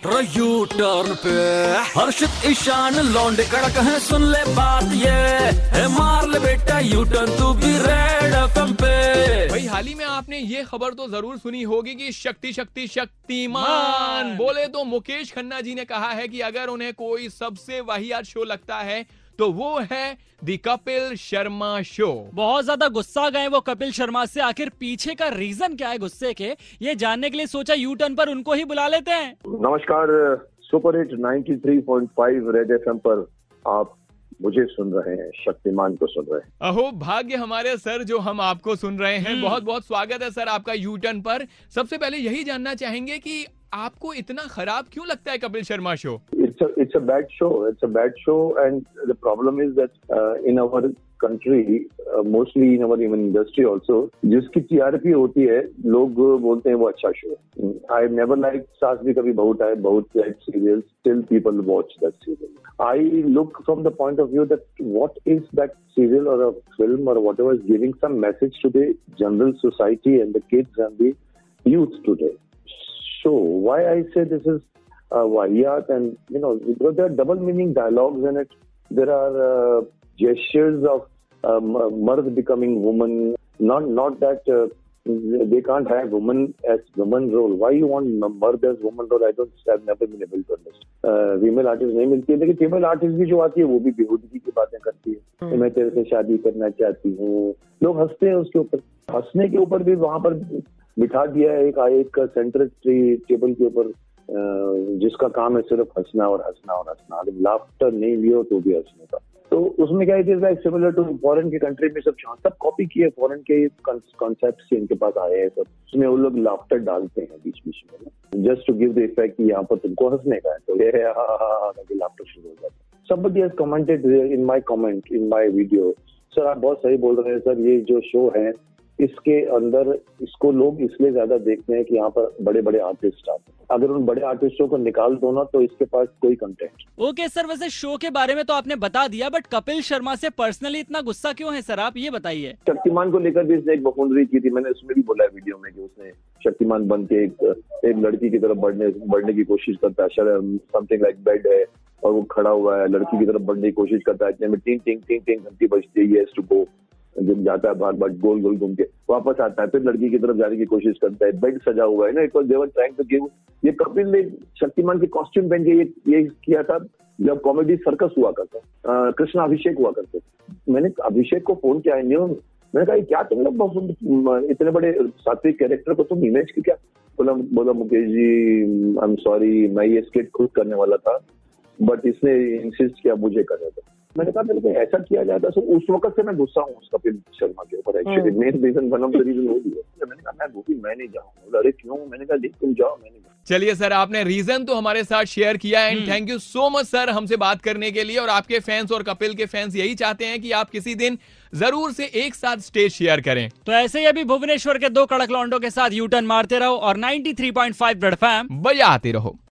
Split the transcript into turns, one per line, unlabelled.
U turn पे। हर्षित ईशान लौंडे कड़क है सुन ले बात ये। है मार ले बेटा यू टर्न तू भी रेड एफएम पे।
भाई हाल ही में आपने ये खबर तो ज़रूर सुनी होगी कि शक्ति शक्ति शक्तिमान। बोले तो मुकेश खन्ना जी ने कहा है कि अगर उन्हें कोई सबसे वाहियात शो लगता है तो वो है दी कपिल शर्मा शो
बहुत ज़्यादा गुस्सा गए वो कपिल शर्मा से। आखिर पीछे का रीजन क्या है गुस्से के? ये जानने के लिए सोचा यू टर्न पर उनको ही बुला लेते हैं।
नमस्कार सुपर हिट 93.5 रेड एफएम पर आप मुझे सुन रहे हैं शक्तिमान को सुन रहे हैं।
अहो भाग्य हमारे सर जो हम आपको सुन रहे हैं। बहुत बहुत स्वागत है सर आपका यू टर्न पर। सबसे पहले यही जानना चाहेंगे कि आपको इतना खराब क्यों लगता है Kapil Sharma show?
It's bad show it's bad show and the problem is that in our country mostly in our even industry also जिसकी टीआरपी होती है, लोग बोलते हैं वो अच्छा शो है। आई नेवर लाइक सास भी कभी बहुत आए, बहुत like serial still people watch that serial I look from the point of view that what is that serial और फ़िल्म और whatever is giving some message to the general society and the kids and the youth today so why I say this is uh, Wahyat and, you know, because there are double meaning dialogues in it. There are uh, gestures of um, Mard becoming woman, not, not that uh, they can't have woman as woman role. Why you want Mard as woman role? I don't, I've never been able to understand. Female artist नहीं मिलती है लेकिन female artist भी जो आती है वो भी बेहूदगी की बातें करती है मैं तेरे से शादी करना चाहती हूँ लोग हँसते हैं उसके ऊपर हंसने के ऊपर भी वहाँ पर बिठा दिया है एक एक सेंटर टेबल के ऊपर जिसका काम है सिर्फ़ हंसना और हंसना और हंसना। लाफ्टर नहीं लियो तो भी हंसने का। तो उसमें क्या it is like similar to foreign की कंट्री में सब सब कॉपी किए फॉरेन के कॉन्सेप्ट से इनके पास आए हैं सब। उसमें वो लोग लाफ्टर डालते हैं बीच बीच में just to give the effect यहाँ पर तुमको हंसने का है तो ये लाफ्टर शुरू हो जाता है। Somebody has commented in my comment, in my video sir आप बहुत सही बोल रहे हैं सर ये जो शो है इसके अंदर इसको लोग इसलिए ज़्यादा देखते हैं कि यहाँ पर बड़े बड़े आर्टिस्ट आते हैं। अगर उन बड़े आर्टिस्टों को निकाल दो ना तो इसके पास कोई कंटेंट
ओके सर वैसे शो के बारे में तो आपने बता दिया बट कपिल शर्मा से पर्सनली इतना गुस्सा क्यों है सर? आप ये बताइए।
शक्तिमान को लेकर भी इसने एक बखुंदरी की थी मैंने उसमें भी बोला है वीडियो में कि उसने शक्तिमान बन के एक एक लड़की की तरफ़ बढ़ने बढ़ने की कोशिश करता है समथिंग लाइक बेड है और वो खड़ा हुआ है लड़की की तरफ़ बढ़ने की कोशिश करता है इतने में टिंग टिंग टिंग टिंग घंटी बजती है टू गो जाता है बार बार, गोल गोल घूम के वापस आता है, फिर लड़की की तरफ़ जाने की कोशिश करता है बेड सजा हुआ है ना it was they were trying to give ये कपिल ने शक्तिमान के कॉस्ट्यूम पहन के ये ये किया था, जब कॉमेडी सर्कस हुआ करता कृष्णा अभिषेक हुआ करते मैंने अभिषेक को फ़ोन किया न्यू मैंने कहा क्या तुम लोग इतने बड़े सात्विक कैरेक्टर को तुम इमेज की क्या? बोला बोला, Mukesh ji I am sorry मैं ये स्केट खुद करने वाला था बट इसने इंसिस्ट किया मुझे करने दो। मैंने कहा मेरे को ऐसा किया जाता तो उस वक्त से मैं गुस्सा हूँ उस कपिल शर्मा के ऊपर actually main reason one of the reason वो भी है। मैंने कहा मैं मूवी मैं नहीं जाऊँ अरे क्यों? मैंने कहा देख तुम जाओ मैंने
चलिए सर आपने रीजन तो हमारे साथ शेयर किया and thank you so much sir हमसे बात करने के लिए और आपके फैंस और कपिल के फैंस यही चाहते हैं कि आप किसी दिन ज़रूर से एक साथ स्टेज शेयर करें।
तो ऐसे ही अभी भुवनेश्वर के दो कड़क लॉन्डो के साथ यूटर्न मारते रहो और 93.5 ब्रेड फैम
बजाते रहो।